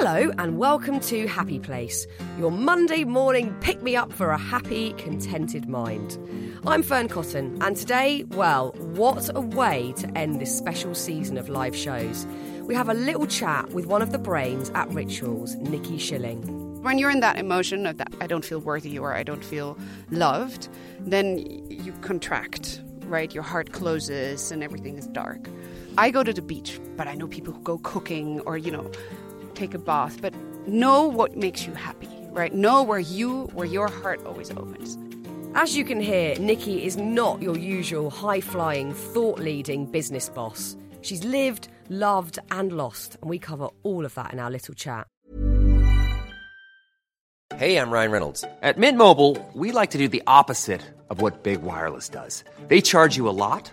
Hello, and welcome to Happy Place, your Monday morning pick me up for a happy, contented mind. I'm Fearne Cotton, and today, well, what a way to end this special season of live shows. We have a little chat with one of the brains at Rituals, Nikki Schilling. When you're in that emotion of that, I don't feel worthy or I don't feel loved, then you contract, right? Your heart closes and everything is dark. I go to the beach, but I know people who go cooking or, you know, take a bath, but know what makes you happy, right? Know where you, where your heart always opens. As you can hear, Nikki is not your usual high flying, thought leading business boss. She's lived, loved, and lost, and we cover all of that in our little chat. Hey, I'm Ryan Reynolds. At Mint Mobile, we like to do the opposite of what Big Wireless does. They charge you a lot,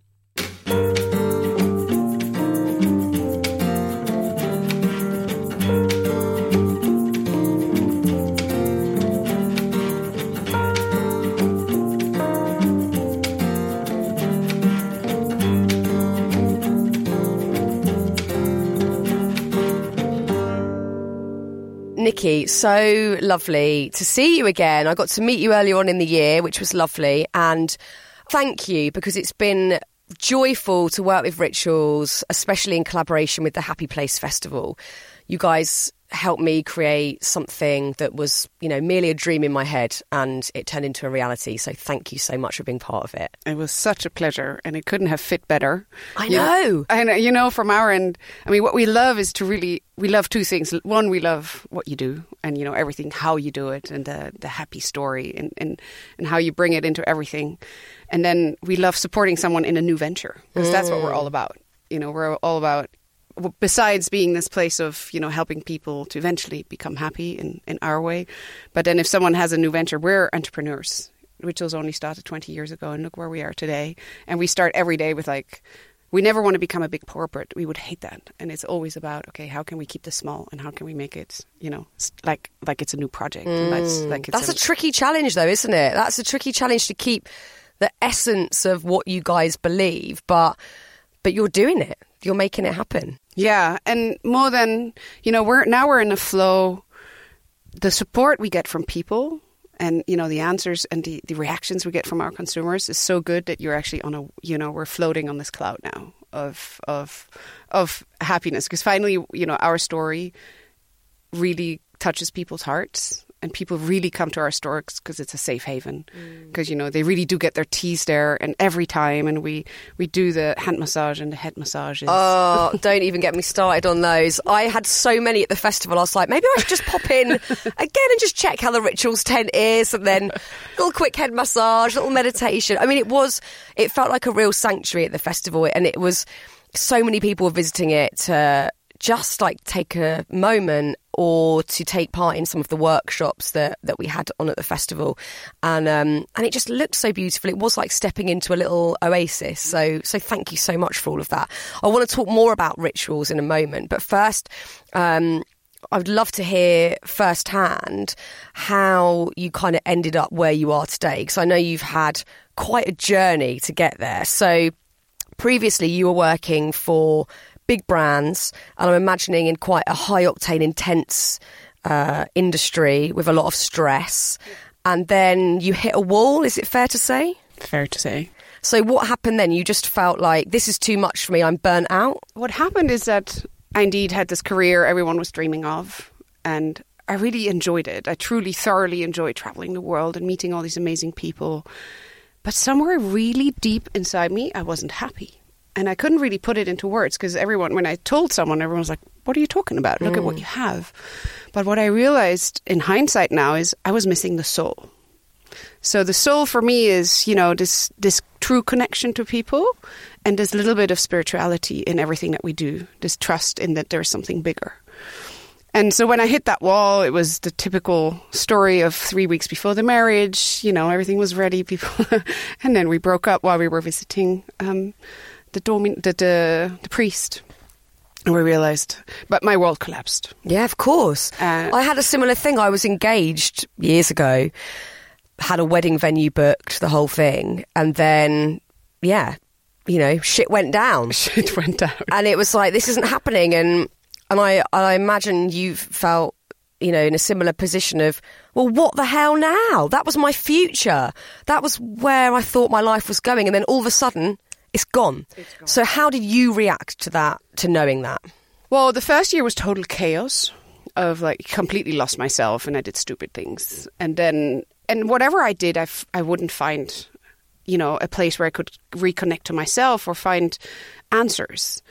Nikki, so lovely to see you again. I got to meet you earlier on in the year, which was lovely. And thank you because it's been joyful to work with Rituals, especially in collaboration with the Happy Place Festival. You guys helped me create something that was, you know, merely a dream in my head and it turned into a reality. So thank you so much for being part of it. It was such a pleasure and it couldn't have fit better. I know. And, uh, you know, from our end, I mean, what we love is to really, we love two things. One, we love what you do and, you know, everything, how you do it and the, the happy story and, and, and how you bring it into everything. And then we love supporting someone in a new venture because that's what we're all about. You know, we're all about besides being this place of you know helping people to eventually become happy in, in our way but then if someone has a new venture we're entrepreneurs rituals only started 20 years ago and look where we are today and we start every day with like we never want to become a big corporate we would hate that and it's always about okay how can we keep this small and how can we make it you know like like it's a new project like, mm. like it's That's a tricky challenge, though, isn't it? That's a tricky challenge to keep the essence of what you guys believe, but but you're doing it. You're making it happen. Yeah, and more than you know, we're now we're in a flow. The support we get from people, and you know, the answers and the, the reactions we get from our consumers is so good that you're actually on a you know we're floating on this cloud now of of of happiness because finally you know our story really touches people's hearts and people really come to our store because it's a safe haven mm. because you know they really do get their teas there and every time and we we do the hand massage and the head massages Oh, don't even get me started on those. I had so many at the festival. I was like, maybe I should just pop in again and just check how the rituals tent is, and then a little quick head massage, little meditation. I mean, it was, it felt like a real sanctuary at the festival, and it was so many people were visiting it to just like take a moment or to take part in some of the workshops that, that we had on at the festival. And um, and it just looked so beautiful. It was like stepping into a little oasis. So so thank you so much for all of that. I want to talk more about rituals in a moment but first um, I would love to hear firsthand how you kind of ended up where you are today because I know you've had quite a journey to get there. So previously you were working for big brands, and I'm imagining in quite a high octane, intense uh, industry with a lot of stress. And then you hit a wall, is it fair to say? fair to say So, what happened then? You just felt like this is too much for me, I'm burnt out. what happened is that I indeed had this career everyone was dreaming of, and I really enjoyed it. I truly, thoroughly enjoyed traveling the world and meeting all these amazing people. But somewhere really deep inside me, I wasn't happy. And I couldn't really put it into words because everyone, when I told someone, everyone was like, What are you talking about? Look at what you have. But what I realized in hindsight now is I was missing the soul. So the soul for me is, you know, this this true connection to people and this little bit of spirituality in everything that we do, this trust in that there's something bigger. And so when I hit that wall, it was the typical story of three weeks before the marriage. You know, everything was ready. People, and then we broke up while we were visiting um, the, domin- the, the the priest, and we realized. But my world collapsed. Yeah, of course. Uh, I had a similar thing. I was engaged years ago, had a wedding venue booked, the whole thing, and then, yeah, you know, shit went down. Shit went down. and it was like this isn't happening and and I I imagine you've felt you know in a similar position of well what the hell now that was my future that was where I thought my life was going and then all of a sudden it's gone, so how did you react to that to knowing that Well, the first year was total chaos of like completely lost myself and I did stupid things. And then and whatever I did I, f- I wouldn't find you know a place where I could reconnect to myself or find answers.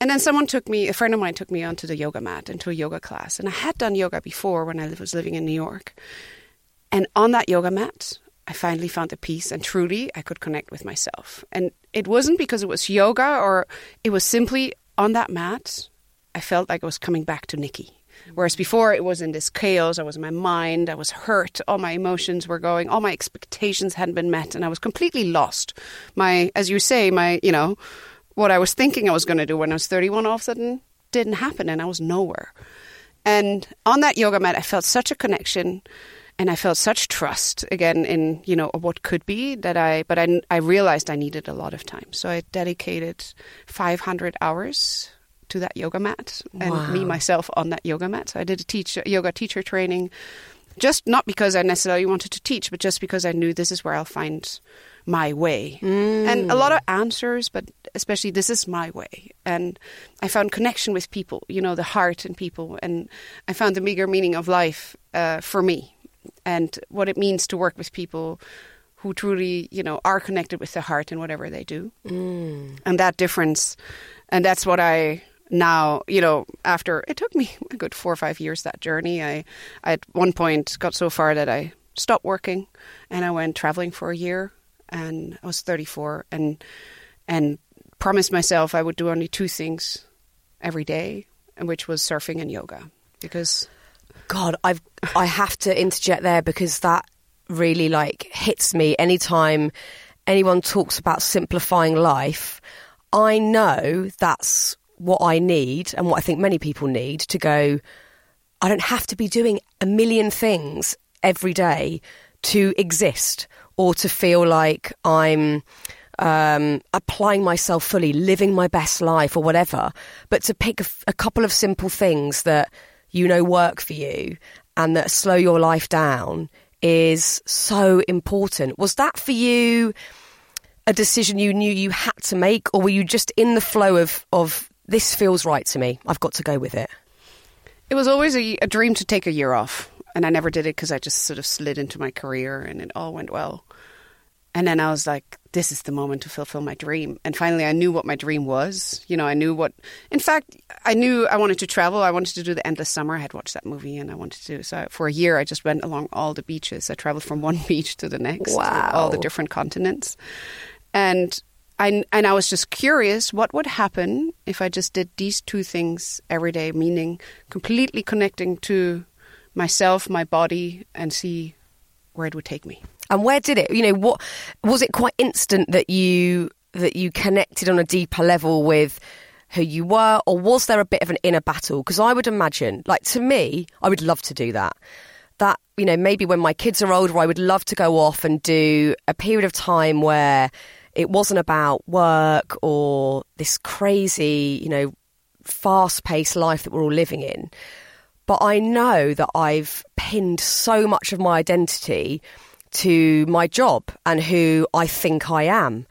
And then someone took me, a friend of mine took me onto the yoga mat into a yoga class. And I had done yoga before when I was living in New York. And on that yoga mat, I finally found the peace and truly I could connect with myself. And it wasn't because it was yoga or it was simply on that mat, I felt like I was coming back to Nikki. Whereas before it was in this chaos, I was in my mind, I was hurt, all my emotions were going, all my expectations hadn't been met, and I was completely lost. My, as you say, my, you know, what I was thinking I was going to do when I was 31 all of a sudden didn't happen and I was nowhere. And on that yoga mat, I felt such a connection and I felt such trust again in, you know, what could be that I, but I, I realized I needed a lot of time. So I dedicated 500 hours to that yoga mat and me myself on that yoga mat. So I did a teach, yoga teacher training just not because I necessarily wanted to teach, but just because I knew this is where I'll find my way. And a lot of answers, but especially this is my way. And I found connection with people, you know, the heart in people. And I found the bigger meaning of life uh, for me and what it means to work with people who truly, you know, are connected with the heart in whatever they do. Mm. And that difference, and that's what I now, you know, after it took me a good four or five years that journey. I, I at one point got so far that I stopped working and I went traveling for a year. And I was 34 and and promised myself I would do only two things every day, and which was surfing and yoga, because God, I've I have to interject there because that really like hits me anytime anyone talks about simplifying life. I know that's what I need and what I think many people need to go I don't have to be doing a million things every day to exist or to feel like I'm um, applying myself fully, living my best life or whatever, but to pick a, couple of simple things that you know work for you and that slow your life down is so important. Was that for you a decision you knew you had to make, or were you just in the flow of, of this feels right to me? I've got to go with it. It was always a, a dream to take a year off, and I never did it because I just sort of slid into my career and it all went well. And then I was like, this is the moment to fulfill my dream. And finally, I knew what my dream was. You know, I knew what, in fact, I knew I wanted to travel. I wanted to do the Endless Summer. I had watched that movie and I wanted to. So for a year, I just went along all the beaches. I traveled from one beach to the next, to all the different continents. And I, and I was just curious what would happen if I just did these two things every day, meaning completely connecting to myself, my body, and see where it would take me. And where did it? You know, what was it quite instant that you that you connected on a deeper level with who you were, or was there a bit of an inner battle? Because I would imagine, like to me, I would love to do that. That you know, maybe when my kids are older, I would love to go off and do a period of time where it wasn't about work or this crazy, you know, fast-paced life that we're all living in. But I know that I've pinned so much of my identity to my job and who I think I am.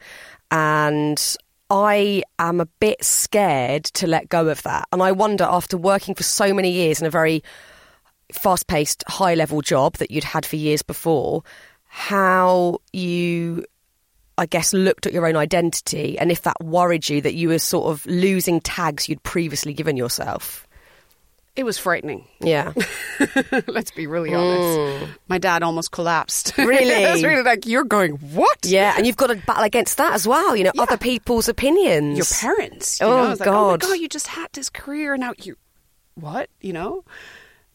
And I am a bit scared to let go of that. And I wonder, after working for so many years in a very fast paced, high level job that you'd had for years before, how you, I guess, looked at your own identity and if that worried you that you were sort of losing tags you'd previously given yourself. It was frightening. Yeah. Let's be really honest. My dad almost collapsed. Really? It's really like you're going what? Yeah, and you've got to battle against that as well. You know, other people's opinions. Your parents. You Oh, know? It's like, oh my God. god, you just had this career and now you what, you know?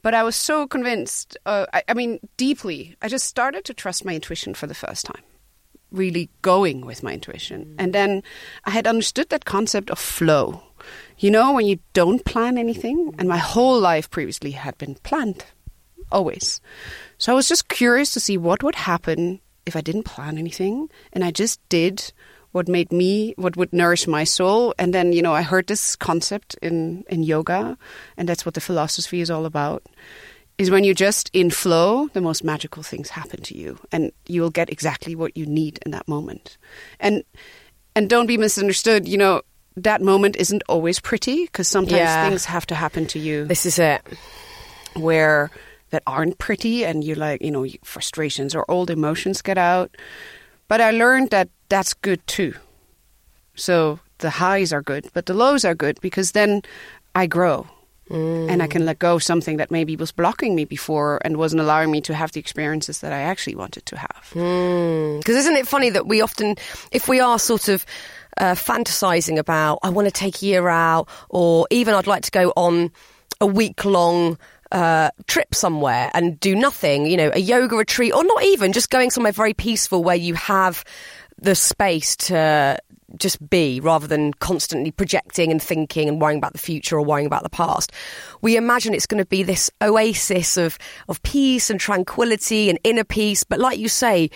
But I was so convinced, uh, I, I mean, deeply. I just started to trust my intuition for the first time, really going with my intuition. And then I had understood that concept of flow. You know, when you don't plan anything, and my whole life previously had been planned, always. So I was just curious to see what would happen if I didn't plan anything and I just did what made me what would nourish my soul and then you know i heard this concept in in yoga and that's what the philosophy is all about is when you're just in flow the most magical things happen to you and you will get exactly what you need in that moment and and don't be misunderstood you know that moment isn't always pretty because sometimes Yeah. things have to happen to you This is it. where that aren't pretty and you like you know frustrations or old emotions get out. But i learned that that's good too. So the highs are good but the lows are good because then i grow. And i mm. can let go of something that maybe was blocking me before and wasn't allowing me to have the experiences that i actually wanted to have. Hmm. Because isn't it funny that we often, if we are sort of uh, fantasizing about, I want to take a year out, or even I'd like to go on a week long uh, trip somewhere and do nothing, you know, a yoga retreat, or not even just going somewhere very peaceful where you have the space to just be rather than constantly projecting and thinking and worrying about the future or worrying about the past. We imagine it's going to be this oasis of, of peace and tranquility and inner peace. But like you say,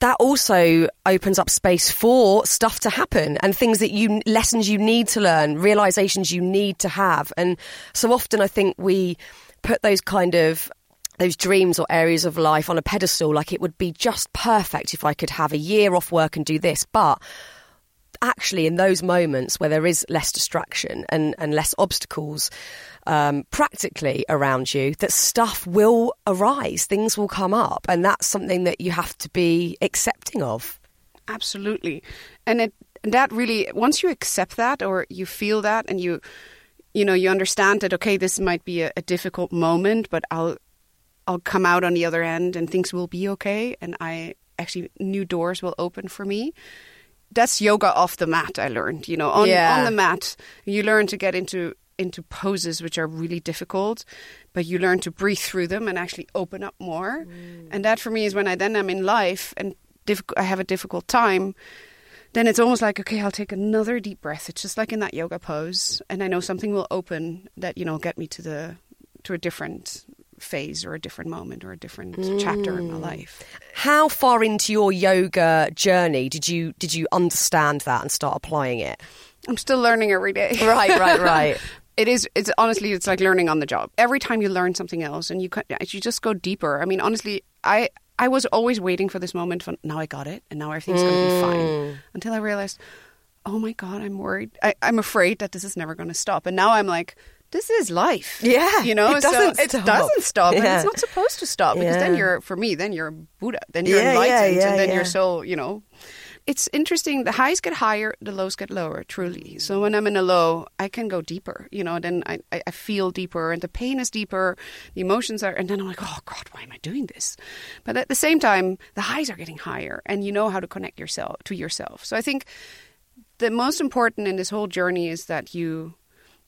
that also opens up space for stuff to happen and things that you lessons you need to learn realizations you need to have. And so often i think we put those kind of those dreams or areas of life on a pedestal like it would be just perfect if i could have a year off work and do this. But actually in those moments where there is less distraction and, and less obstacles um, practically around you, that stuff will arise, things will come up, and that's something that you have to be accepting of. Absolutely. And it that really once you accept that or you feel that and you you know, you understand that okay, this might be a, a difficult moment, but I'll I'll come out on the other end and things will be okay and I actually new doors will open for me. That's yoga off the mat I learned, you know. On Yeah. on the mat you learn to get into into poses which are really difficult, but you learn to breathe through them and actually open up more. Mm. And that for me is when I then am in life and I have a difficult time, then it's almost like okay, I'll take another deep breath. It's just like in that yoga pose, and I know something will open that you know get me to the to a different phase or a different moment or a different chapter in my mm. life. How far into your yoga journey did you did you understand that and start applying it? I'm still learning every day. Right, right, right. It is. It's honestly, it's like learning on the job. Every time you learn something else, and you can, you just go deeper. I mean, honestly, I I was always waiting for this moment. Now, I got it, and now everything's going to be fine. Mm. Until I realized, oh my god, I'm worried. I, I'm afraid that this is never going to stop. And now I'm like, this is life. Yeah, you know, it doesn't so it stop. doesn't stop, and it's not supposed to stop because then you're for me, then you're Buddha, then you're Yeah, yeah, enlightened, yeah, and then yeah. you're so you know it's interesting. The highs get higher, the lows get lower, truly. So when I'm in a low, I can go deeper, you know, then I, I, feel deeper and the pain is deeper, the emotions are, and then I'm like, oh God, why am I doing this? But at the same time, the highs are getting higher and you know how to connect yourself to yourself. So I think the most important in this whole journey is that you,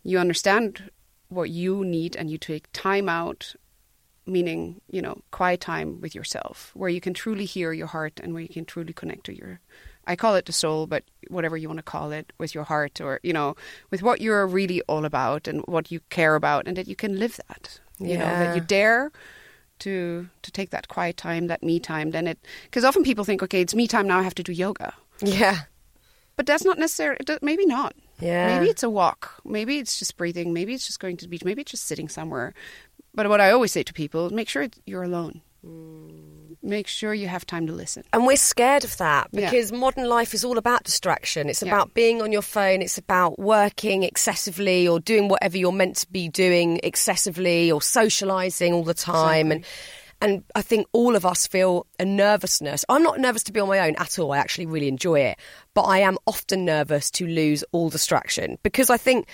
you understand what you need and you take time out meaning you know quiet time with yourself where you can truly hear your heart and where you can truly connect to your i call it the soul but whatever you want to call it with your heart or you know with what you're really all about and what you care about and that you can live that you know that you dare to to take that quiet time that me time. Then it because often people think okay it's me time now i have to do yoga. Yeah. but that's not does- maybe not. Yeah. maybe it's a walk. Maybe it's just breathing. Maybe it's just going to the beach. Maybe it's just sitting somewhere but what i always say to people make sure you're alone make sure you have time to listen And we're scared of that Yeah. because modern life is all about distraction. It's Yeah. about being on your phone. It's about working excessively or doing whatever you're meant to be doing excessively or socializing all the time. And and I think all of us feel a nervousness. I'm not nervous to be on my own at all. I actually really enjoy it. But I am often nervous to lose all distraction because I think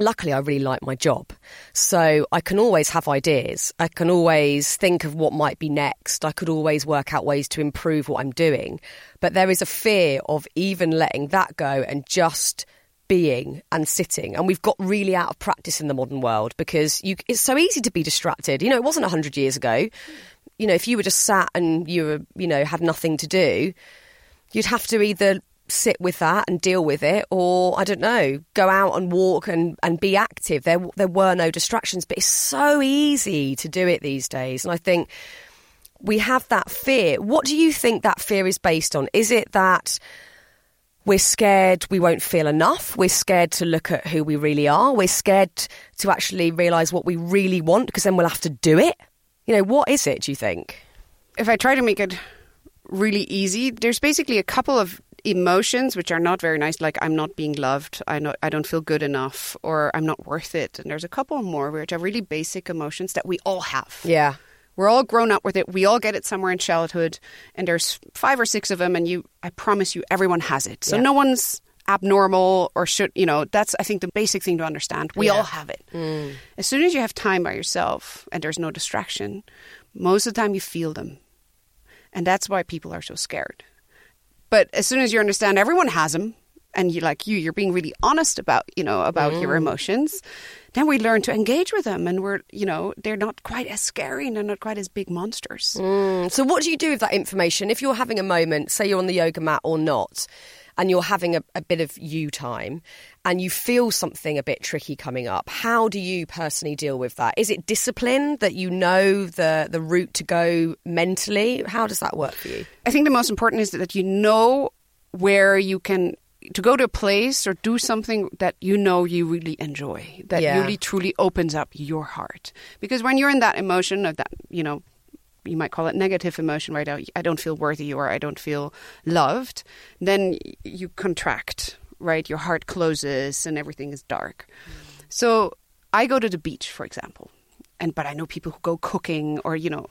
luckily I really like my job. So I can always have ideas. I can always think of what might be next. I could always work out ways to improve what I'm doing. But there is a fear of even letting that go and just being and sitting and we've got really out of practice in the modern world because you it's so easy to be distracted you know it wasn't 100 years ago you know if you were just sat and you were you know had nothing to do you'd have to either sit with that and deal with it or i don't know go out and walk and, and be active there there were no distractions but it's so easy to do it these days and i think we have that fear what do you think that fear is based on is it that we're scared we won't feel enough. We're scared to look at who we really are. We're scared to actually realize what we really want because then we'll have to do it. You know, what is it, do you think? If I try to make it really easy, there's basically a couple of emotions which are not very nice like I'm not being loved, I not I don't feel good enough or I'm not worth it. And there's a couple more which are really basic emotions that we all have. Yeah. We're all grown up with it. We all get it somewhere in childhood, and there's five or six of them, and you, I promise you, everyone has it. So Yeah. no one's abnormal or should, you know, that's, I think, the basic thing to understand. We Yeah. all have it. Mm. As soon as you have time by yourself and there's no distraction, most of the time you feel them. And that's why people are so scared. But as soon as you understand everyone has them, and you like you, you're being really honest about, you know, about your emotions, then we learn to engage with them and we're, you know, they're not quite as scary and they're not quite as big monsters. Mm, So, what do you do with that information? If you're having a moment, say you're on the yoga mat or not, and you're having a, a bit of you time, and you feel something a bit tricky coming up, how do you personally deal with that? Is it discipline that you know the the route to go mentally? How does that work for you? I think the most important is that you know where you can to go to a place or do something that you know you really enjoy, that Yeah. really truly opens up your heart. Because when you're in that emotion of that, you know, you might call it negative emotion right I don't feel worthy or I don't feel loved, then you contract, right? Your heart closes and everything is dark. So I go to the beach, for example, and but I know people who go cooking or you know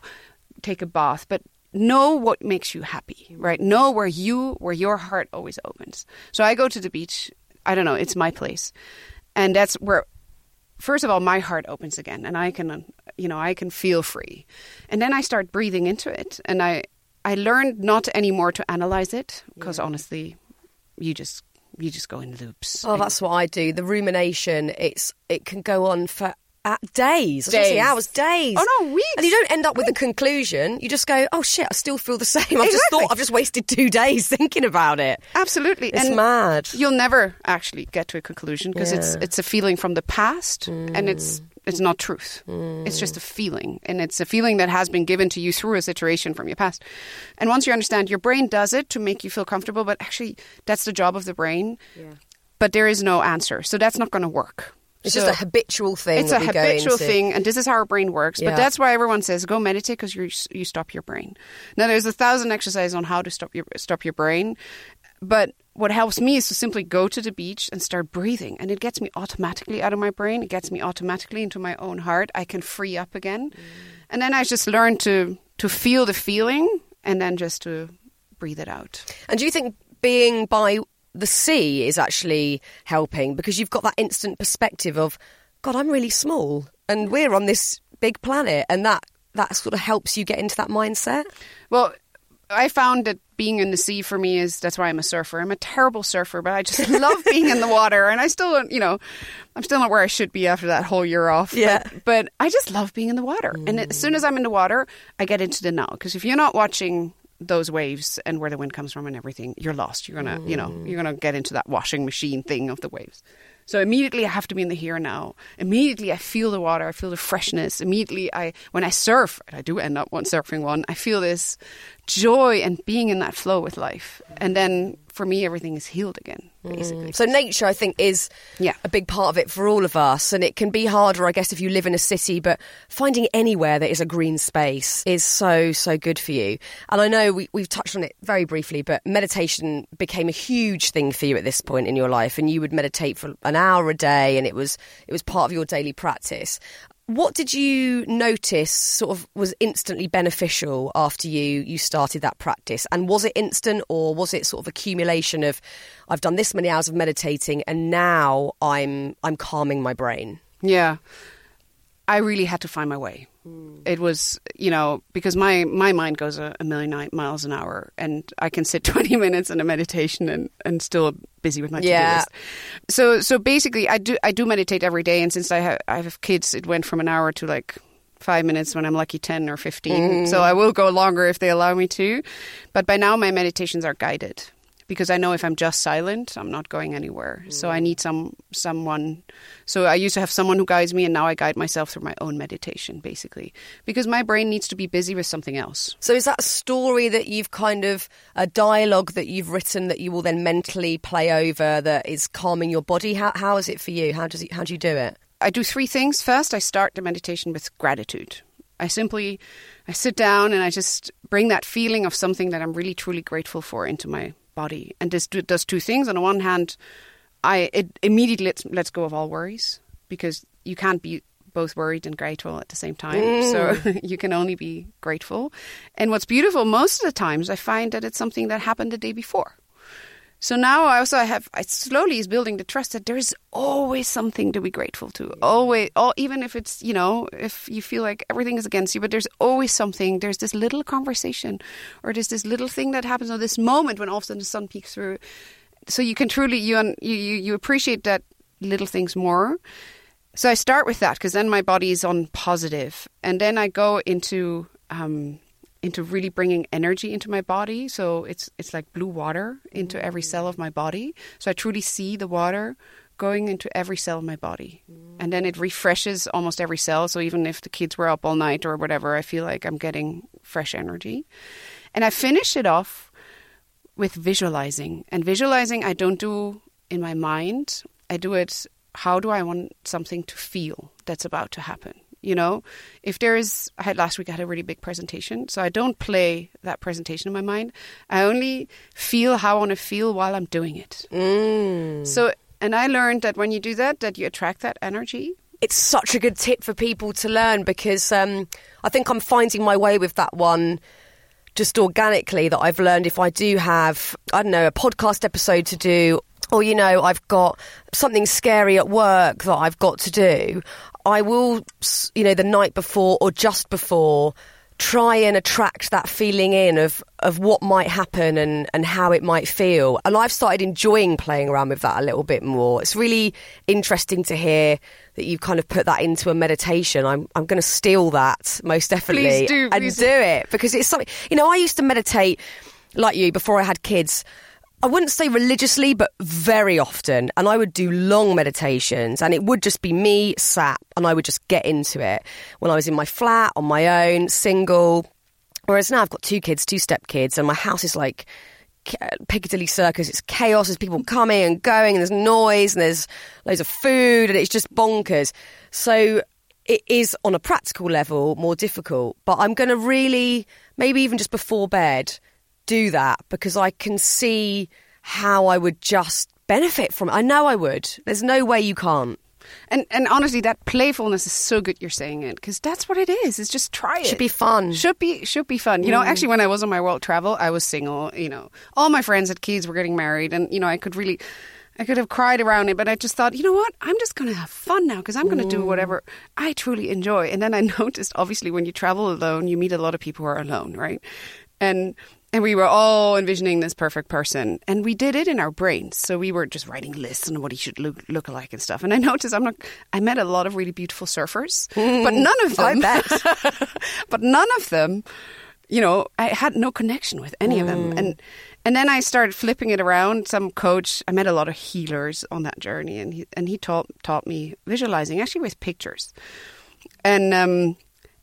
take a bath, but know what makes you happy, right? Know where you where your heart always opens. So I go to the beach. I don't know. It's my place, and that's where. First of all, my heart opens again, and I can, you know, I can feel free, and then I start breathing into it, and I, I learned not anymore to analyze it because honestly, you just, you just go in loops. Oh, that's what I do. The rumination, it's it can go on for days, I was say Days. hours, days. Oh, no, weeks. And you don't end up with a conclusion. You just go, oh shit, I still feel the same. I've just thought I've just wasted two days thinking about it. Absolutely, It's mad. You'll never actually get to a conclusion because it's Yeah. it's a feeling from the past, and it's mm. it's not truth. It's just a feeling, and it's a feeling that has been given to you through a situation from your past. And once you understand, your brain does it to make you feel comfortable, but actually, that's the job of the brain. But there is no answer, so that's not going to work. It's So- just a habitual thing. it's a habitual thing, and this is how our brain works. Yeah. But that's why everyone says go meditate because you you stop your brain. Now there's a thousand exercises on how to stop your stop your brain, but what helps me is to simply go to the beach and start breathing, and it gets me automatically out of my brain. It gets me automatically into my own heart. I can free up again, mm. and then I just learn to to feel the feeling, and then just to breathe it out. And do you think being by the sea is actually helping because you've got that instant perspective of, God, I'm really small, and we're on this big planet, and that that sort of helps you get into that mindset. Well, I found that being in the sea for me is that's why I'm a surfer. I'm a terrible surfer, but I just love being in the water, and I still don't, you know, I'm still not where I should be after that whole year off. Yeah. But, but I just love being in the water, and as mm. soon as I'm in the water, I get into the now. Because if you're not watching those waves and where the wind comes from and everything, you're lost. You're gonna, you know, mm. you're gonna get into that washing machine thing of the waves. So immediately I have to be in the here and now. Immediately I feel the water, I feel the freshness. Immediately I when I surf, I do end up one surfing one, I feel this joy and being in that flow with life. And then for me everything is healed again, mm. basically. So nature, I think, is Yeah. a big part of it for all of us, and it can be harder, I guess, if you live in a city. But finding anywhere that is a green space is so so good for you. And I know we, we've touched on it very briefly, but meditation became a huge thing for you at this point in your life, and you would meditate for an hour a day, and it was it was part of your daily practice. What did you notice sort of was instantly beneficial after you you started that practice? And was it instant or was it sort of accumulation of I've done this many hours of meditating and now I'm I'm calming my brain? Yeah. I really had to find my way. Hmm. It was, you know, because my, my mind goes a, a million miles an hour, and I can sit 20 minutes in a meditation and, and still busy with my Yeah. to-do list. So so basically, I do I do meditate every day, and since I have I have kids, it went from an hour to like five minutes when I'm lucky, ten or 15 So mm. I will go longer if they allow me to. But by now, my meditations are guided because I know if I'm just silent, I'm not going anywhere. So I mm. need some someone. So I used to have someone who guides me, and now I guide myself through my own meditation, basically, because my brain needs to be busy with something else. So is that a story that you've kind of a dialogue that you've written that you will then mentally play over that is calming your body? How how is it for you? How does it, how do you do it? I do three things. First, I start the meditation with gratitude. I simply I sit down and I just bring that feeling of something that I'm really truly grateful for into my body. And this do, does two things. On the one hand, I it immediately lets, lets go of all worries because you can't be both worried and grateful at the same time. So mm. you can only be grateful. And what's beautiful most of the times I find that it's something that happened the day before. So now I also have I slowly is building the trust that there is always something to be grateful to. Always, all, even if it's you know if you feel like everything is against you, but there's always something. There's this little conversation, or there's this little thing that happens, or this moment when all of a sudden the sun peeks through. So you can truly you you, you appreciate that little things more. So I start with that because then my body is on positive, and then I go into um, into really bringing energy into my body. So it's it's like blue water into every cell of my body. So I truly see the water going into every cell of my body, and then it refreshes almost every cell. So even if the kids were up all night or whatever, I feel like I'm getting fresh energy, and I finish it off with visualizing. And visualizing, I don't do in my mind. I do it. How do I want something to feel that's about to happen? You know, if there is, I had last week I had a really big presentation, so I don't play that presentation in my mind. I only feel how I want to feel while I'm doing it. So, and I learned that when you do that, that you attract that energy. It's such a good tip for people to learn because um, I think I'm finding my way with that one just organically that I've learned if I do have, I don't know, a podcast episode to do, or, you know, I've got something scary at work that I've got to do, I will, you know, the night before or just before try and attract that feeling in of, of what might happen and, and how it might feel. And I've started enjoying playing around with that a little bit more. It's really interesting to hear that you've kind of put that into a meditation. I'm, I'm going to steal that most definitely Please do, and please do it because it's something, you know, I used to meditate like you before I had kids. I wouldn't say religiously, but very often. And I would do long meditations, and it would just be me sat, and I would just get into it when I was in my flat, on my own, single. Whereas now I've got two kids, two step kids, and my house is like Piccadilly Circus. It's chaos. There's people coming and going, and there's noise, and there's loads of food, and it's just bonkers. So it is on a practical level more difficult. But I'm going to really, maybe even just before bed, do that because I can see how I would just benefit from it. I know I would. There's no way you can't. And and honestly, that playfulness is so good. You're saying it because that's what it is. It's just try it. Should be fun. Should be should be fun. You know, mm. actually, when I was on my world travel, I was single. You know, all my friends had kids, were getting married, and you know, I could really. I could have cried around it, but I just thought, you know what? I'm just going to have fun now because I'm going to do mm. whatever I truly enjoy. And then I noticed, obviously, when you travel alone, you meet a lot of people who are alone, right? And and we were all envisioning this perfect person, and we did it in our brains. So we were just writing lists on what he should look look like and stuff. And I noticed, I'm not. I met a lot of really beautiful surfers, but none of I them. bet. but none of them, you know, I had no connection with any of them. And and then I started flipping it around. Some coach, I met a lot of healers on that journey, and he and he taught taught me visualizing actually with pictures. And um,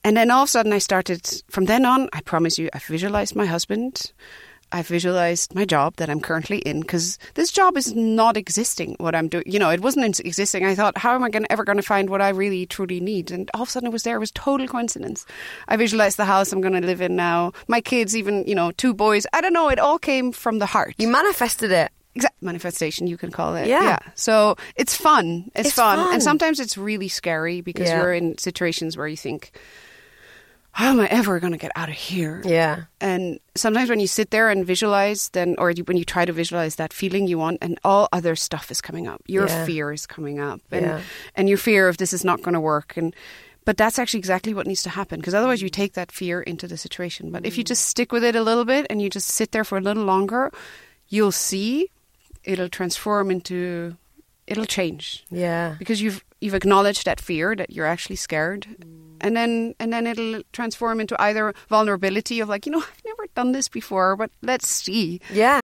and then all of a sudden I started. From then on, I promise you, I've visualized my husband. I've visualized my job that I'm currently in because this job is not existing. What I'm doing, you know, it wasn't existing. I thought, how am I gonna, ever going to find what I really truly need? And all of a sudden, it was there. It was total coincidence. I visualized the house I'm going to live in now. My kids, even you know, two boys. I don't know. It all came from the heart. You manifested it. Exact manifestation, you can call it. Yeah. So it's fun. It's, It's fun. fun. and sometimes it's really scary because Yeah. you're in situations where you think, "How am I ever going to get out of here?" Yeah. And sometimes when you sit there and visualize, then, or you, when you try to visualize that feeling you want, and all other stuff is coming up, your Yeah. fear is coming up, and Yeah. and your fear of this is not going to work, and but that's actually exactly what needs to happen because otherwise you take that fear into the situation. But if you mm. just stick with it a little bit and you just sit there for a little longer, you'll see it'll transform into, it'll change Yeah. because you've you've acknowledged that fear that you're actually scared, mm. And then and then it'll transform into either vulnerability of like you know I've never done this before, but let's see. Yeah.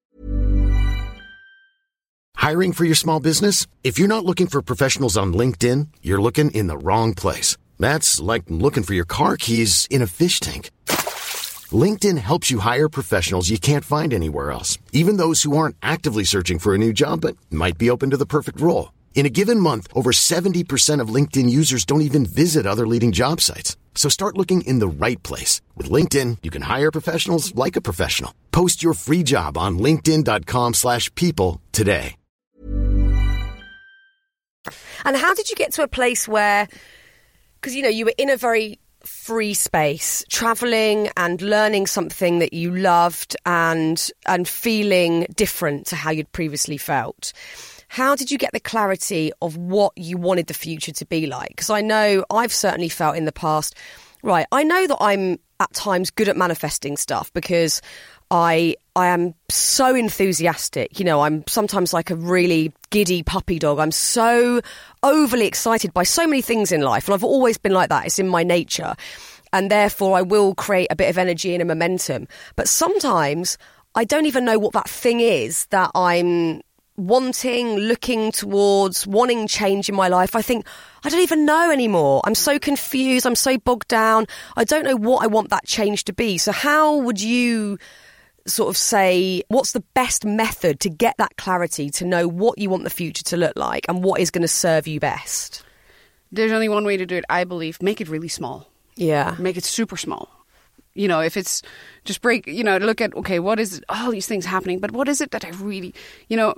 Hiring for your small business? If you're not looking for professionals on LinkedIn, you're looking in the wrong place. That's like looking for your car keys in a fish tank. LinkedIn helps you hire professionals you can't find anywhere else, even those who aren't actively searching for a new job but might be open to the perfect role. In a given month, over 70% of LinkedIn users don't even visit other leading job sites. So start looking in the right place. With LinkedIn, you can hire professionals like a professional. Post your free job on linkedin.com slash people today. And how did you get to a place where, because you know, you were in a very free space, traveling and learning something that you loved and and feeling different to how you'd previously felt. How did you get the clarity of what you wanted the future to be like? Because I know I've certainly felt in the past, right, I know that I'm at times good at manifesting stuff because I I am so enthusiastic. You know, I'm sometimes like a really giddy puppy dog. I'm so overly excited by so many things in life, and I've always been like that. It's in my nature, and therefore I will create a bit of energy and a momentum. But sometimes I don't even know what that thing is that I'm wanting, looking towards, wanting change in my life. I think I don't even know anymore. I'm so confused. I'm so bogged down. I don't know what I want that change to be. So, how would you sort of say what's the best method to get that clarity to know what you want the future to look like and what is going to serve you best? There's only one way to do it, I believe. Make it really small. Yeah. Make it super small. You know, if it's just break, you know, look at, okay, what is all these things happening, but what is it that I really, you know,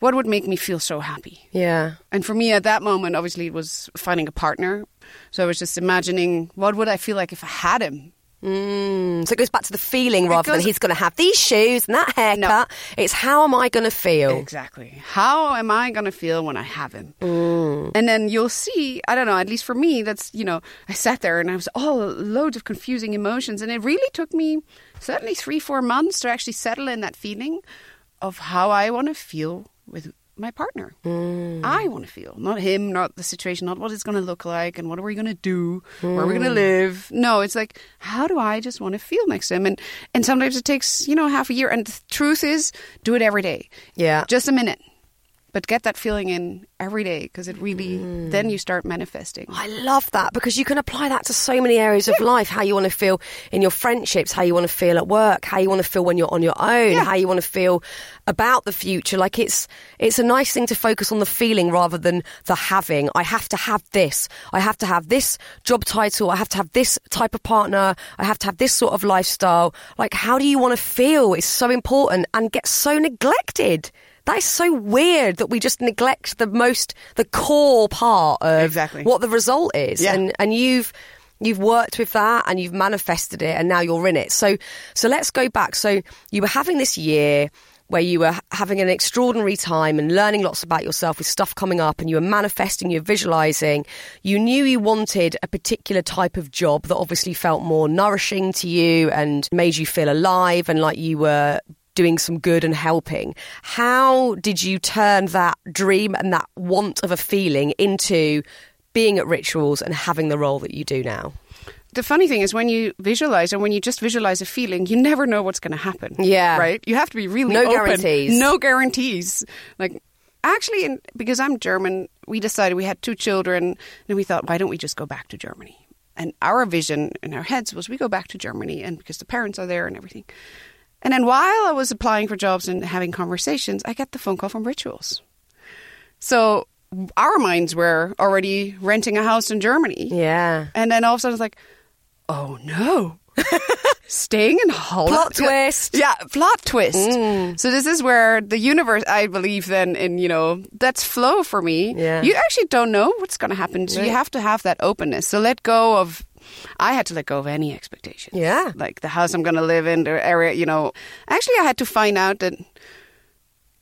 what would make me feel so happy? Yeah. And for me at that moment, obviously, it was finding a partner. So I was just imagining what would I feel like if I had him? Mm, so it goes back to the feeling rather than he's going to have these shoes and that haircut. It's how am I going to feel? Exactly. How am I going to feel when I have him? And then you'll see, I don't know, at least for me, that's, you know, I sat there and I was all loads of confusing emotions. And it really took me certainly three, four months to actually settle in that feeling of how I want to feel with my partner. Mm. I want to feel, not him, not the situation, not what it's going to look like and what are we going to do, where are we going to mm. live. No, it's like, how do I just want to feel next to him? And, and sometimes it takes, you know, half a year. And the truth is, do it every day Yeah. just a minute but get that feeling in every day because it really mm. then you start manifesting I love that because you can apply that to so many areas of life. How you want to feel in your friendships, how you want to feel at work, how you want to feel when you're on your own, Yeah. how you want to feel about the future. Like it's it's a nice thing to focus on the feeling rather than the having. I have to have this. I have to have this job title. I have to have this type of partner. I have to have this sort of lifestyle. Like how do you want to feel is so important and gets so neglected. That is so weird that we just neglect the most, the core part of Exactly. what the result is. Yeah. And and you've you've worked with that and you've manifested it and now you're in it. So so let's go back. So you were having this year where you were having an extraordinary time and learning lots about yourself with stuff coming up and you were manifesting, you were visualizing. You knew you wanted a particular type of job that obviously felt more nourishing to you and made you feel alive and like you were doing some good and helping. How did you turn that dream and that want of a feeling into being at rituals and having the role that you do now? the funny thing is when you visualize and when you just visualize a feeling you never know what's going to happen Yeah. right you have to be really No open. guarantees. no guarantees like actually in, because i'm german we decided we had two children and we thought why don't we just go back to germany and our vision in our heads was we go back to germany and because the parents are there and everything and then while i was applying for jobs and having conversations i get the phone call from rituals so our minds were already renting a house in germany Yeah. and then all of a sudden it's like, oh no. Staying in Holland. Plot twist. Yeah, plot twist. Mm. So this is where the universe, I believe, then in you know that's flow for me. Yeah. You actually don't know what's going to happen, so you have to have that openness. So let go of. I had to let go of any expectations. Yeah. like the house I'm going to live in, the area. You know, actually, I had to find out that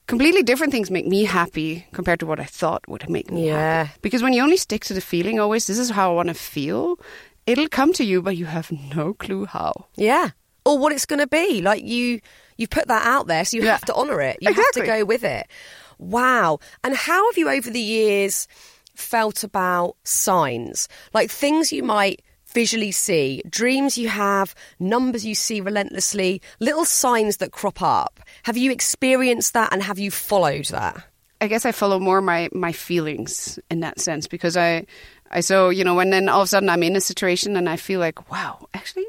completely different things make me happy compared to what I thought would make me Yeah. happy. Because when you only stick to the feeling always, this is how I want to feel, it'll come to you, but you have no clue how. Yeah. or what it's going to be. Like you, you've put that out there, so you Yeah. have to honour it. You Exactly. have to go with it. Wow. And how have you over the years felt about signs? Like things you might visually see, dreams you have, numbers you see relentlessly, little signs that crop up. Have you experienced that and have you followed that? I guess I follow more my my feelings in that sense because I I so you know when then all of a sudden I'm in a situation and I feel like wow actually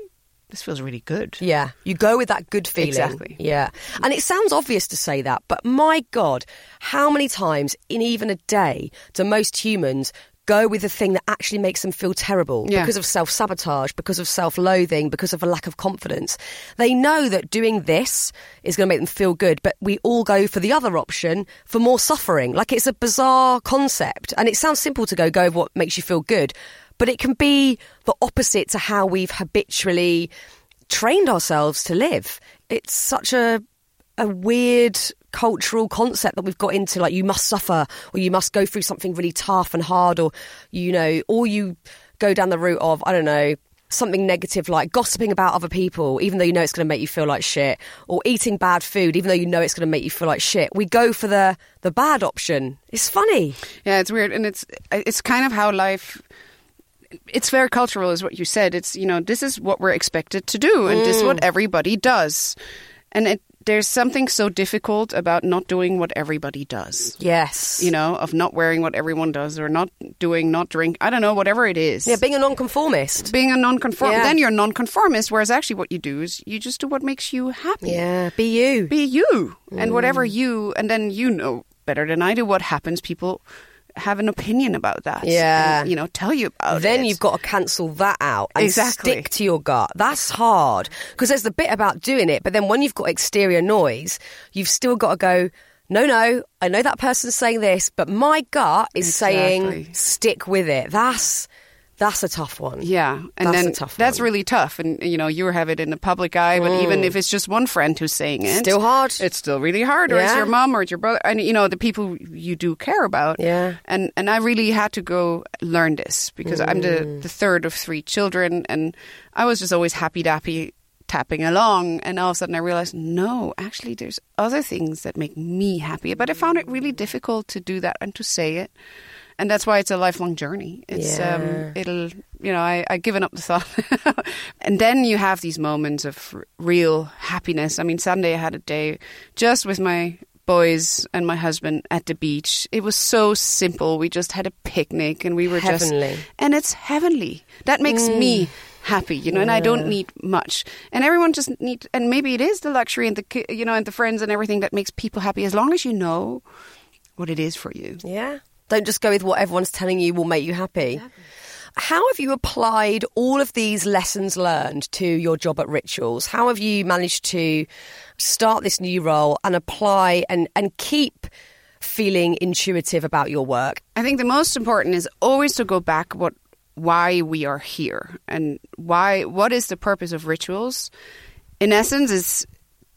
this feels really good. Yeah, you go with that good feeling. Exactly. Yeah. And it sounds obvious to say that, but my God, how many times in even a day do most humans go with the thing that actually makes them feel terrible Yeah. because of self sabotage, because of self loathing, because of a lack of confidence? They know that doing this is going to make them feel good, but we all go for the other option for more suffering. Like it's a bizarre concept. And it sounds simple to go, go with what makes you feel good. But it can be the opposite to how we've habitually trained ourselves to live. It's such a a weird cultural concept that we've got into like you must suffer or you must go through something really tough and hard or you know or you go down the route of I don't know something negative like gossiping about other people even though you know it's going to make you feel like shit or eating bad food even though you know it's going to make you feel like shit we go for the the bad option it's funny Yeah, it's weird, and it's it's kind of how life. It's very cultural, is what you said. It's you know this is what we're expected to do, and this is what mm. everybody does, and it, there's something so difficult about not doing what everybody does. yes You know, of not wearing what everyone does, or not doing, not drink. I don't know, whatever it is. yeah being a nonconformist being a non-conform, Yeah. then you're non-conformist. Whereas actually, what you do is you just do what makes you happy. yeah be you Be you, and whatever Mm. you, and then you know better than I do what happens. People have an opinion about that. Yeah. and, you know, tell you about then it. Then you've got to cancel that out and Exactly. stick to your gut. That's hard because there's the bit about doing it, but then when you've got exterior noise, you've still got to go. No, no, I know that person's saying this, but my gut is saying stick with it. That's that's a tough one. Yeah, and That's then a tough that's one. really tough. And you know, you have it in the public eye, but even if it's just one friend who's saying it, Mm. Still hard. It's still really hard. Or it's your mom, or it's your brother, and you know the people you do care about. Yeah. and and I really had to go learn this because I'm the Mm. the third of three children, and I was just always happy dappy tapping along and all of a sudden I realized no actually there's other things that make me happy but I found it really difficult to do that and to say it and that's why it's a lifelong journey. It's Yeah. um, it'll you know I I given up the thought, and then you have these moments of r- real happiness. I mean, Sunday I had a day just with my boys and my husband at the beach. It was so simple. We just had a picnic and we were Heavenly. just and it's heavenly. That makes me happy, you know, and I don't need much. And everyone just need and maybe it is the luxury and the you know and the friends and everything that makes people happy as long as you know what it is for you. Yeah. Don't just go with what everyone's telling you will make you happy. How have you applied all of these lessons learned to your job at Rituals? How have you managed to start this new role and apply and, and keep feeling intuitive about your work? I think the most important is always to go back what why we are here and why what is the purpose of rituals in essence is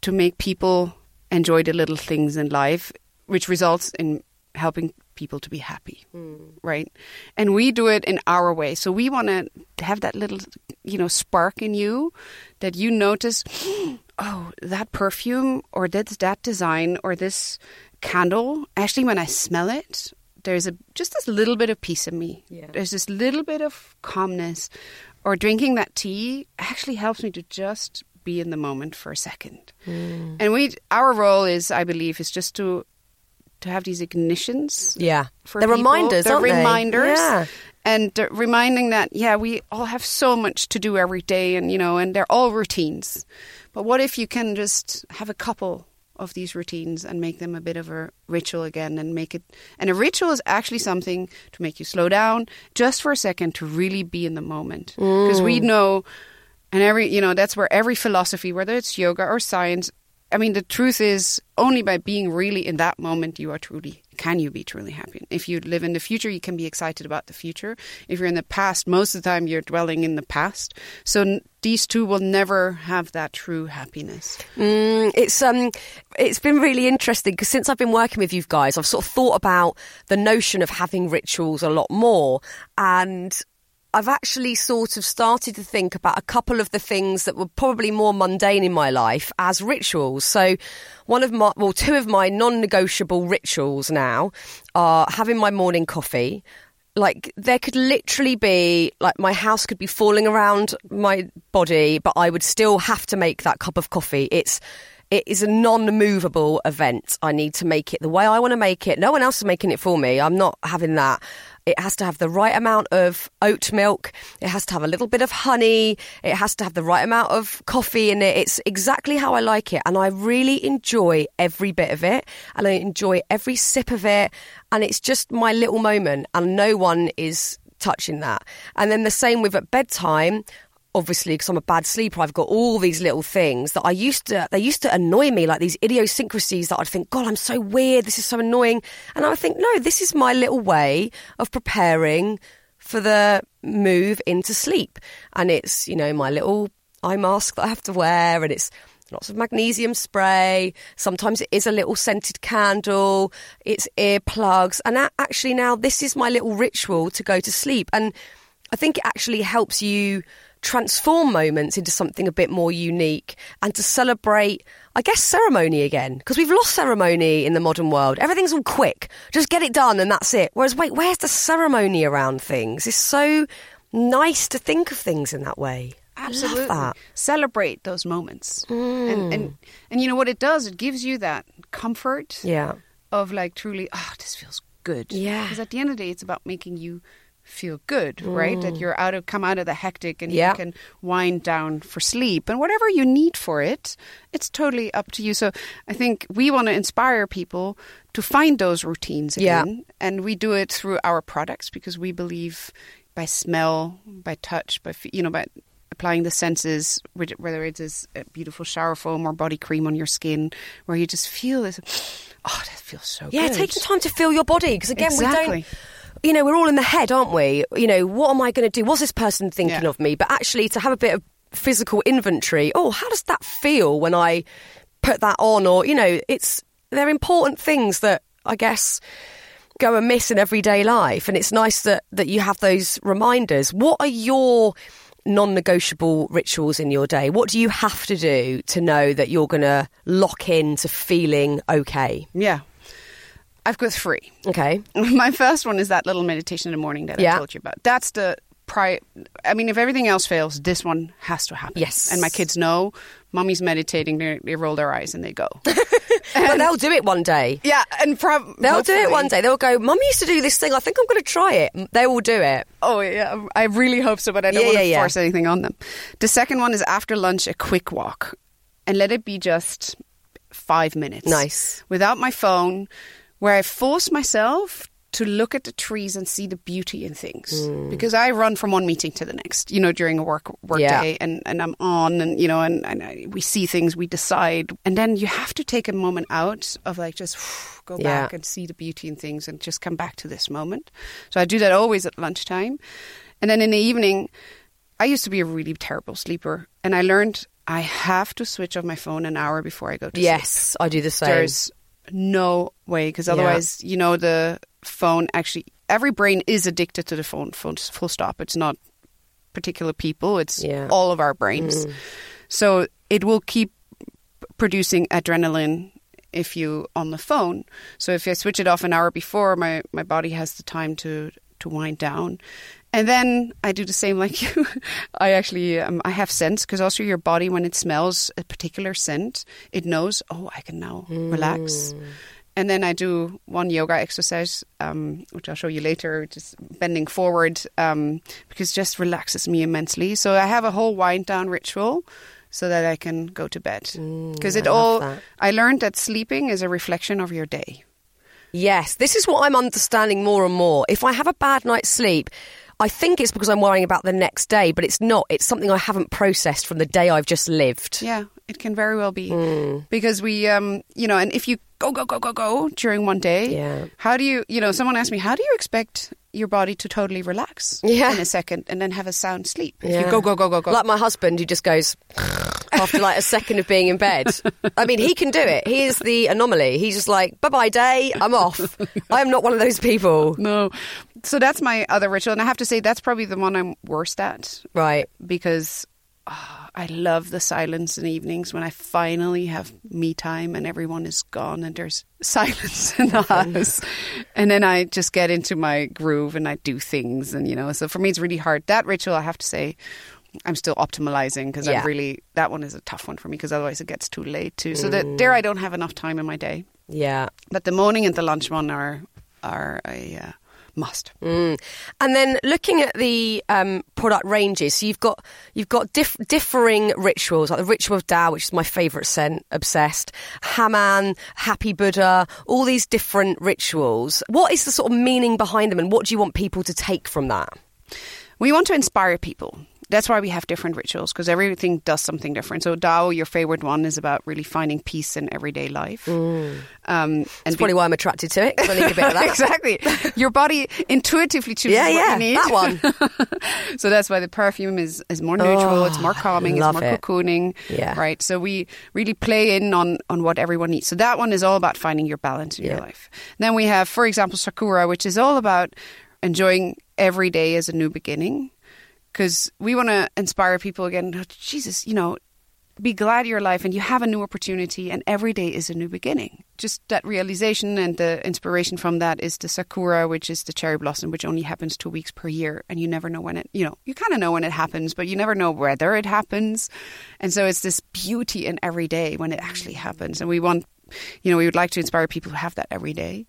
to make people enjoy the little things in life which results in helping people to be happy mm. right? And we do it in our way. So we want to have that little you know spark in you that you notice oh that perfume or that's that design or this candle actually when i smell it there's a just this little bit of peace in me. Yeah. there's this little bit of calmness or drinking that tea actually helps me to just be in the moment for a second. Mm. And we our role is i believe is just to to have these ignitions Yeah. for They're people. reminders, They're aren't they? reminders. Yeah. And reminding that, yeah, we all have so much to do every day and, you know, and they're all routines. But what if you can just have a couple of these routines and make them a bit of a ritual again and make it, and a ritual is actually something to make you slow down just for a second to really be in the moment. Mm. Because we know, and every, you know, that's where every philosophy, whether it's yoga or science, I mean, the truth is, only by being really in that moment, you are truly, can you be truly happy. If you live in the future, you can be excited about the future. If you're in the past, most of the time you're dwelling in the past. So these two will never have that true happiness. Mm, it's um, it's been really interesting because since I've been working with you guys, I've sort of thought about the notion of having rituals a lot more, and I've actually sort of started to think about a couple of the things that were probably more mundane in my life as rituals. So, one of my, well, two of my non negotiable rituals now are having my morning coffee. Like, there could literally be, like, my house could be falling around my body, but I would still have to make that cup of coffee. It's, it is a non-movable event. I need to make it the way I want to make it. No one else is making it for me. I'm not having that. It has to have the right amount of oat milk. It has to have a little bit of honey. It has to have the right amount of coffee in it. It's exactly how I like it. And I really enjoy every bit of it. And I enjoy every sip of it. And it's just my little moment. And no one is touching that. And then the same with at bedtime obviously because I'm a bad sleeper, I've got all these little things that I used to they used to annoy me, like these idiosyncrasies that I'd think, God, I'm so weird, this is so annoying. And I would think, no, this is my little way of preparing for the move into sleep. And it's, you know, my little eye mask that I have to wear and it's lots of magnesium spray. Sometimes it is a little scented candle. It's earplugs. And actually now this is my little ritual to go to sleep. And I think it actually helps you transform moments into something a bit more unique and to celebrate, I guess, ceremony again. Because we've lost ceremony in the modern world. Everything's all quick. Just get it done and that's it. Whereas, wait, where's the ceremony around things? It's so nice to think of things in that way. Absolutely. that. Celebrate those moments. And, and mm. and you know what it does? It gives you that comfort Yeah. of like truly, oh, this feels good. Yeah. Because at the end of the day, it's about making you feel good, right? That mm. you're out of come out of the hectic and Yeah. you can wind down for sleep and whatever you need for it, it's totally up to you. So I think we want to inspire people to find those routines Yeah. again, and we do it through our products because we believe by smell, by touch, by you know by applying the senses, whether it is a beautiful shower foam or body cream on your skin, where you just feel this. Oh, that feels so Yeah, good. Yeah, take the time to feel your body because again, we Exactly. don't. You know, we're all in the head, aren't we? You know, what am I going to do? What's this person thinking Yeah. of me? But actually, to have a bit of physical inventory. Oh, how does that feel when I put that on? Or you know, it's they're important things that I guess go amiss in everyday life, and it's nice that that you have those reminders. What are your non-negotiable rituals in your day? What do you have to do to know that you're going to lock in to feeling okay? Yeah. I've got three. Okay. My first one is that little meditation in the morning that Yeah. I told you about. That's the pri I mean, if everything else fails, this one has to happen. Yes. And my kids know, mommy's meditating, they, they roll their eyes and they go. but they'll do it one day. yeah, and prob- They'll do it one day. They'll go, Mum used to do this thing. I think I'm going to try it. They will do it. Oh yeah, I really hope so, but I don't Yeah, want to yeah, yeah. force anything on them. The second one is after lunch, a quick walk, and let it be just five minutes. Nice. Without my phone, where I force myself to look at the trees and see the beauty in things Hmm. because I run from one meeting to the next, you know, during a work work Yeah. day, and, and I'm on, and you know, and, and I, we see things, we decide, and then you have to take a moment out of like just go Yeah. back and see the beauty in things, and just come back to this moment. So I do that always at lunchtime, and then in the evening, I used to be a really terrible sleeper, and I learned I have to switch off my phone an hour before I go to sleep. Yes, I do the same. There's no way because otherwise, you know, the phone actually every brain is addicted to the phone. Full, full stop. It's not particular people. It's Yeah. all of our brains. Mm. So it will keep producing adrenaline if you on the phone. So if I switch it off an hour before, my my body has the time to to wind down. And then I do the same like you. I actually um, I have scents because also your body when it smells a particular scent, it knows oh I can now relax. And then I do one yoga exercise, um, which I'll show you later, just bending forward, um, because it just relaxes me immensely. So I have a whole wind down ritual so that I can go to bed. Because it I all, that. I learned that sleeping is a reflection of your day. Yes, this is what I'm understanding more and more. If I have a bad night's sleep, I think it's because I'm worrying about the next day, but it's not. It's something I haven't processed from the day I've just lived. Yeah, it can very well be. Hmm. Because we, um, you know, and if you go, go, go, go, go during one day, Yeah. how do you, you know, someone asked me, how do you expect your body to totally relax Yeah. in a second and then have a sound sleep? If Yeah. you go, go, go, go, go. Like my husband, who just goes, after like a second of being in bed. I mean, he can do it. He is the anomaly. He's just like, bye bye, day, I'm off. I am not one of those people. No. So that's my other ritual. And I have to say, that's probably the one I'm worst at Right. because ah, I love the silence in evenings when I finally have me time and everyone is gone and there's silence in the house. And then I just get into my groove and I do things. And, you know, so for me, it's really hard. That ritual, I have to say, I'm still optimizing because Yeah. I'm really, that one is a tough one for me because otherwise it gets too late too. So that there I don't have enough time in my day. Yeah. But the morning and the lunch one are, are a uh, must. Mm. And then looking at the um, product ranges, so you've got you've got diff- differing rituals, like the ritual of Dao, which is my favourite scent, obsessed, Hammam, Happy Buddha, all these different rituals. What is the sort of meaning behind them, and what do you want people to take from that? We want to inspire people. That's why we have different rituals because everything does something different. So Dao, your favorite one, is about really finding peace in everyday life. Um, and That's probably why I'm attracted to it. I need a bit of that. exactly. Your body intuitively chooses Yeah, what yeah, you need. that one. so that's why the perfume is, is more neutral, it's more calming, it's more it. cocooning. Yeah. Right. So we really play in on, on what everyone needs. So that one is all about finding your balance in your Yeah. life. Then we have, for example, Sakura, which is all about enjoying every day as a new beginning. Because we want to inspire people again. "Oh, Jesus, you know, be glad you're alive and you have a new opportunity and every day is a new beginning. Just that realization and the inspiration from that is the sakura, which is the cherry blossom, which only happens two weeks per year and you never know when it, you know, you kind of know when it happens, but you never know whether it happens. And so it's this beauty in every day when it actually happens. And we want, you know, we would like to inspire people to have that every day.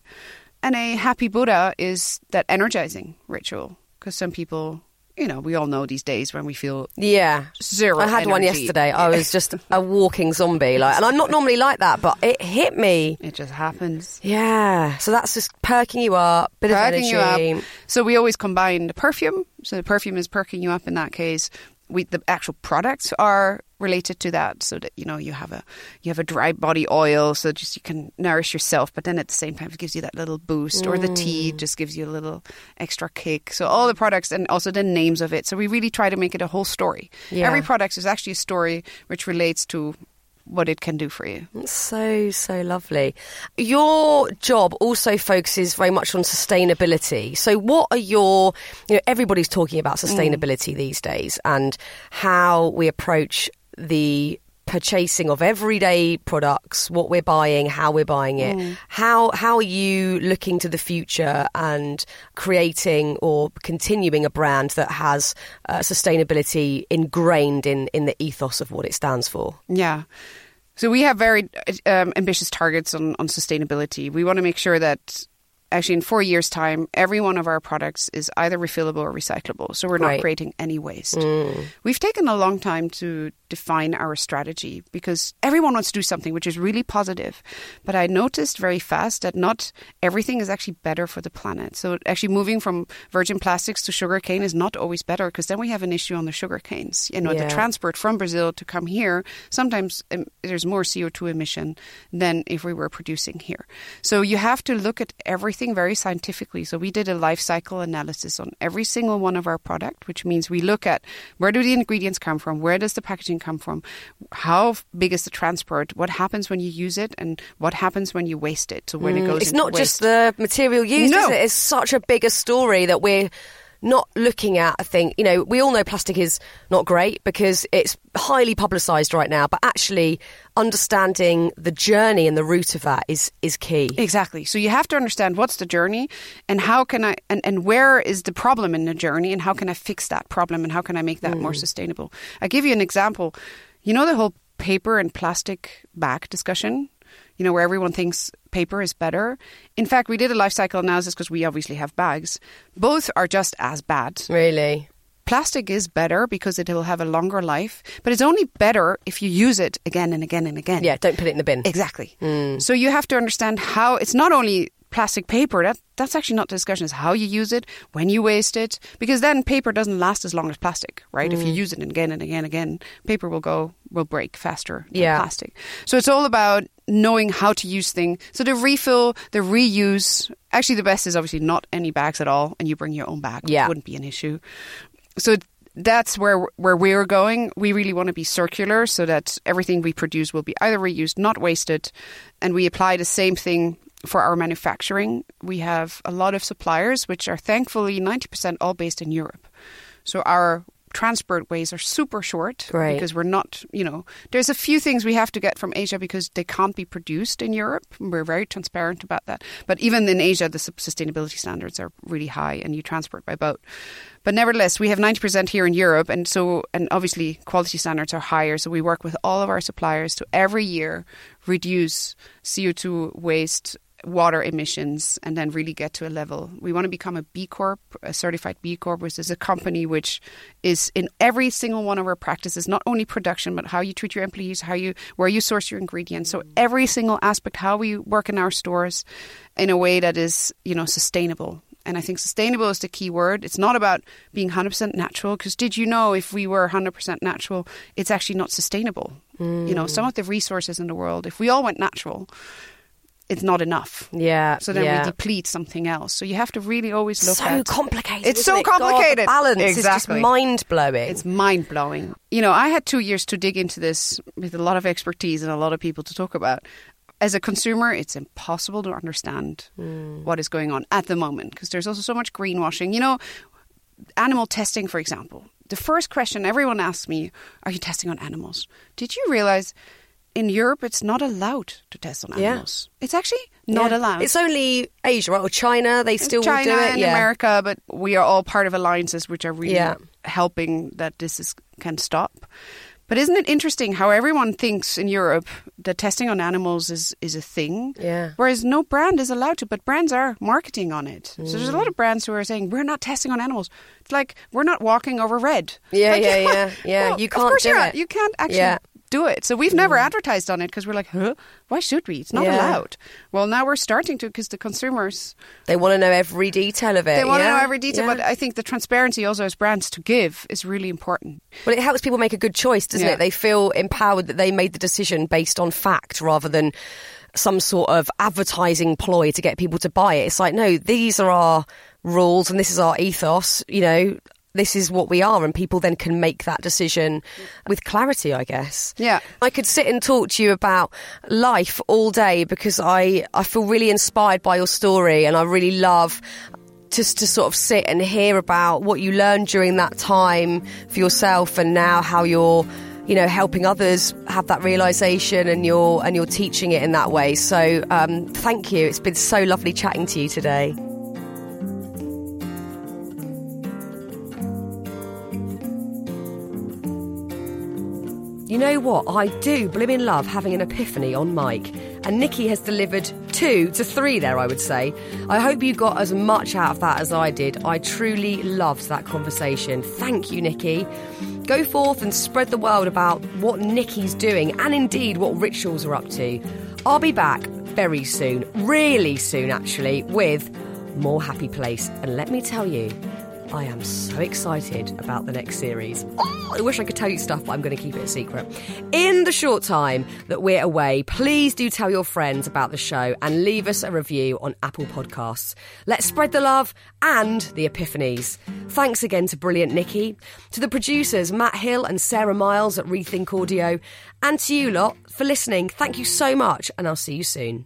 And a happy Buddha is that energizing ritual because some people, you know, we all know these days when we feel Yeah. zero. I had one yesterday. I was just a walking zombie, like, and I'm not normally like that, but it hit me. It just happens. Yeah. So that's just perking you up, bit Perking of energy. you up. So we always combine the perfume. So the perfume is perking you up in that case. We, the actual products are related to that, so that you know you have a you have a dry body oil, so just you can nourish yourself, but then at the same time it gives you that little boost. Or the Mm. tea just gives you a little extra kick. So all the products and also the names of it. So we really try to make it a whole story. Yeah. Every product is actually a story which relates to what it can do for you. So so lovely. Your job also focuses very much on sustainability. So, what are your? You know, everybody's talking about mm. sustainability these days, and how we approach the purchasing of everyday products, what we're buying, how we're buying it. How how are you looking to the future and creating or continuing a brand that has uh, sustainability ingrained in in the ethos of what it stands for? Yeah. So we have very um, ambitious targets on, on sustainability. We want to make sure that actually in four years' time, every one of our products is either refillable or recyclable. So we're not Right. creating any waste. We've taken a long time to define our strategy because everyone wants to do something which is really positive. But I noticed very fast that not everything is actually better for the planet. So actually moving from virgin plastics to sugarcane is not always better because then we have an issue on the sugar canes. You know, Yeah. the transport from Brazil to come here, sometimes um, there's more CO2 emission than if we were producing here. So you have to look at everything very scientifically. So we did a life cycle analysis on every single one of our product, which means we look at where do the ingredients come from, where does the packaging come from, how big is the transport, what happens when you use it, and what happens when you waste it. So when it goes, Mm, It's not just the material used, No. is it? It's such a bigger story that we're not looking at. a thing. you know, we all know plastic is not great because it's highly publicised right now, but actually understanding the journey and the root of that is, is key. Exactly. So you have to understand what's the journey and how can I and, and where is the problem in the journey and how can I fix that problem and how can I make that more mm. sustainable. I give you an example. You know the whole paper and plastic bag discussion? You know, where everyone thinks paper is better. In fact, we did a life cycle analysis because we obviously have bags. Both are just as bad. Really? Plastic is better because it will have a longer life, but it's only better if you use it again and again and again. Yeah, don't put it in the bin. Exactly. Mm. So you have to understand how it's not only plastic paper. That that's actually not the discussion. Is how you use it, when you waste it, because then paper doesn't last as long as plastic, right? If you mm. use it again and again and again, paper will go will break faster than Yeah. plastic. So it's all about knowing how to use things. So the refill, the reuse. Actually, the best is obviously not any bags at all, and you bring your own bag. Yeah. wouldn't be an issue. So that's where where we're going. We really want to be circular, so that everything we produce will be either reused, not wasted, and we apply the same thing for our manufacturing. We have a lot of suppliers, which are thankfully ninety percent all based in Europe. So our transport ways are super short Great. because we're not, you know, there's a few things we have to get from Asia because they can't be produced in Europe. We're very transparent about that. But even in Asia, the sustainability standards are really high and you transport by boat. But nevertheless, we have 90% here in Europe. And so, and obviously, quality standards are higher. So we work with all of our suppliers to every year reduce CO2 waste water emissions and then really get to a level. We want to become a B Corp, a certified B Corp, which is a company which is in every single one of our practices, not only production, but how you treat your employees, how you where you source your ingredients. So mm. every single aspect, how we work in our stores in a way that is, you know, sustainable. And I think sustainable is the key word. It's not about being 100% natural, because did you know if we were 100% natural, it's actually not sustainable? You know, some mm. of the resources in the world, if we all went natural, it's not enough. Yeah. So then yeah. we deplete something else. So you have to really always look so at complicated. It's so it? God, complicated. balance is just mind blowing. It's mind blowing. You know, I had two years to dig into this with a lot of expertise and a lot of people to talk about. As a consumer, it's impossible to understand hmm. what is going on at the moment because there's also so much greenwashing. You know, animal testing, for example. The first question everyone asks me Are you testing on animals? Did you realize in Europe it's not allowed to test on animals. Yeah. It's actually not Yeah. allowed. It's only Asia, right? Or China. They still China do it. and yeah. America, but we are all part of alliances which are really Yeah. helping that this is, can stop. But isn't it interesting how everyone thinks in Europe that testing on animals is, is a thing? Yeah. Whereas no brand is allowed to, but brands are marketing on it. So Mm. there's a lot of brands who are saying, we're not testing on animals. It's like, we're not walking over red. Yeah, Like, yeah, yeah, yeah. well, You can't course do you're not. it. You can't actually Yeah. Mm. do it. So we've never advertised on it because we're like, huh? Why should we? It's not Yeah. allowed. Well, now we're starting to because the consumers They want to know every detail of it. they want to yeah? know every detail, Yeah. but I think the transparency also as brands to give is really important. Well, it helps people make a good choice, doesn't it? They feel empowered that they made the decision based on fact rather than some sort of advertising ploy to get people to buy it. It's like, no, these are our rules and this is our ethos, you know. This is what we are, and people then can make that decision with clarity, I guess. Yeah. I could sit and talk to you about life all day because I, I feel really inspired by your story and I really love just to sort of sit and hear about what you learned during that time for yourself and now how you're you know helping others have that realization and you're and you're teaching it in that way so um, thank you it's been so lovely chatting to you today You know what? I do blimmin' love having an epiphany on mic. And Nikki has delivered two to three there, I would say. I hope you got as much out of that as I did. I truly loved that conversation. Thank you, Nikki. Go forth and spread the word about what Nikki's doing and indeed what rituals are up to. I'll be back very soon, really soon actually, with more Happy Place. And let me tell you, I am so excited about the next series. Oh, I wish I could tell you stuff, but I'm going to keep it a secret. In the short time that we're away, please do tell your friends about the show and leave us a review on Apple Podcasts. Let's spread the love and the epiphanies. Thanks again to brilliant Nikki, to the producers Matt Hill and Sarah Miles at Rethink Audio, and to you lot for listening. Thank you so much, and I'll see you soon.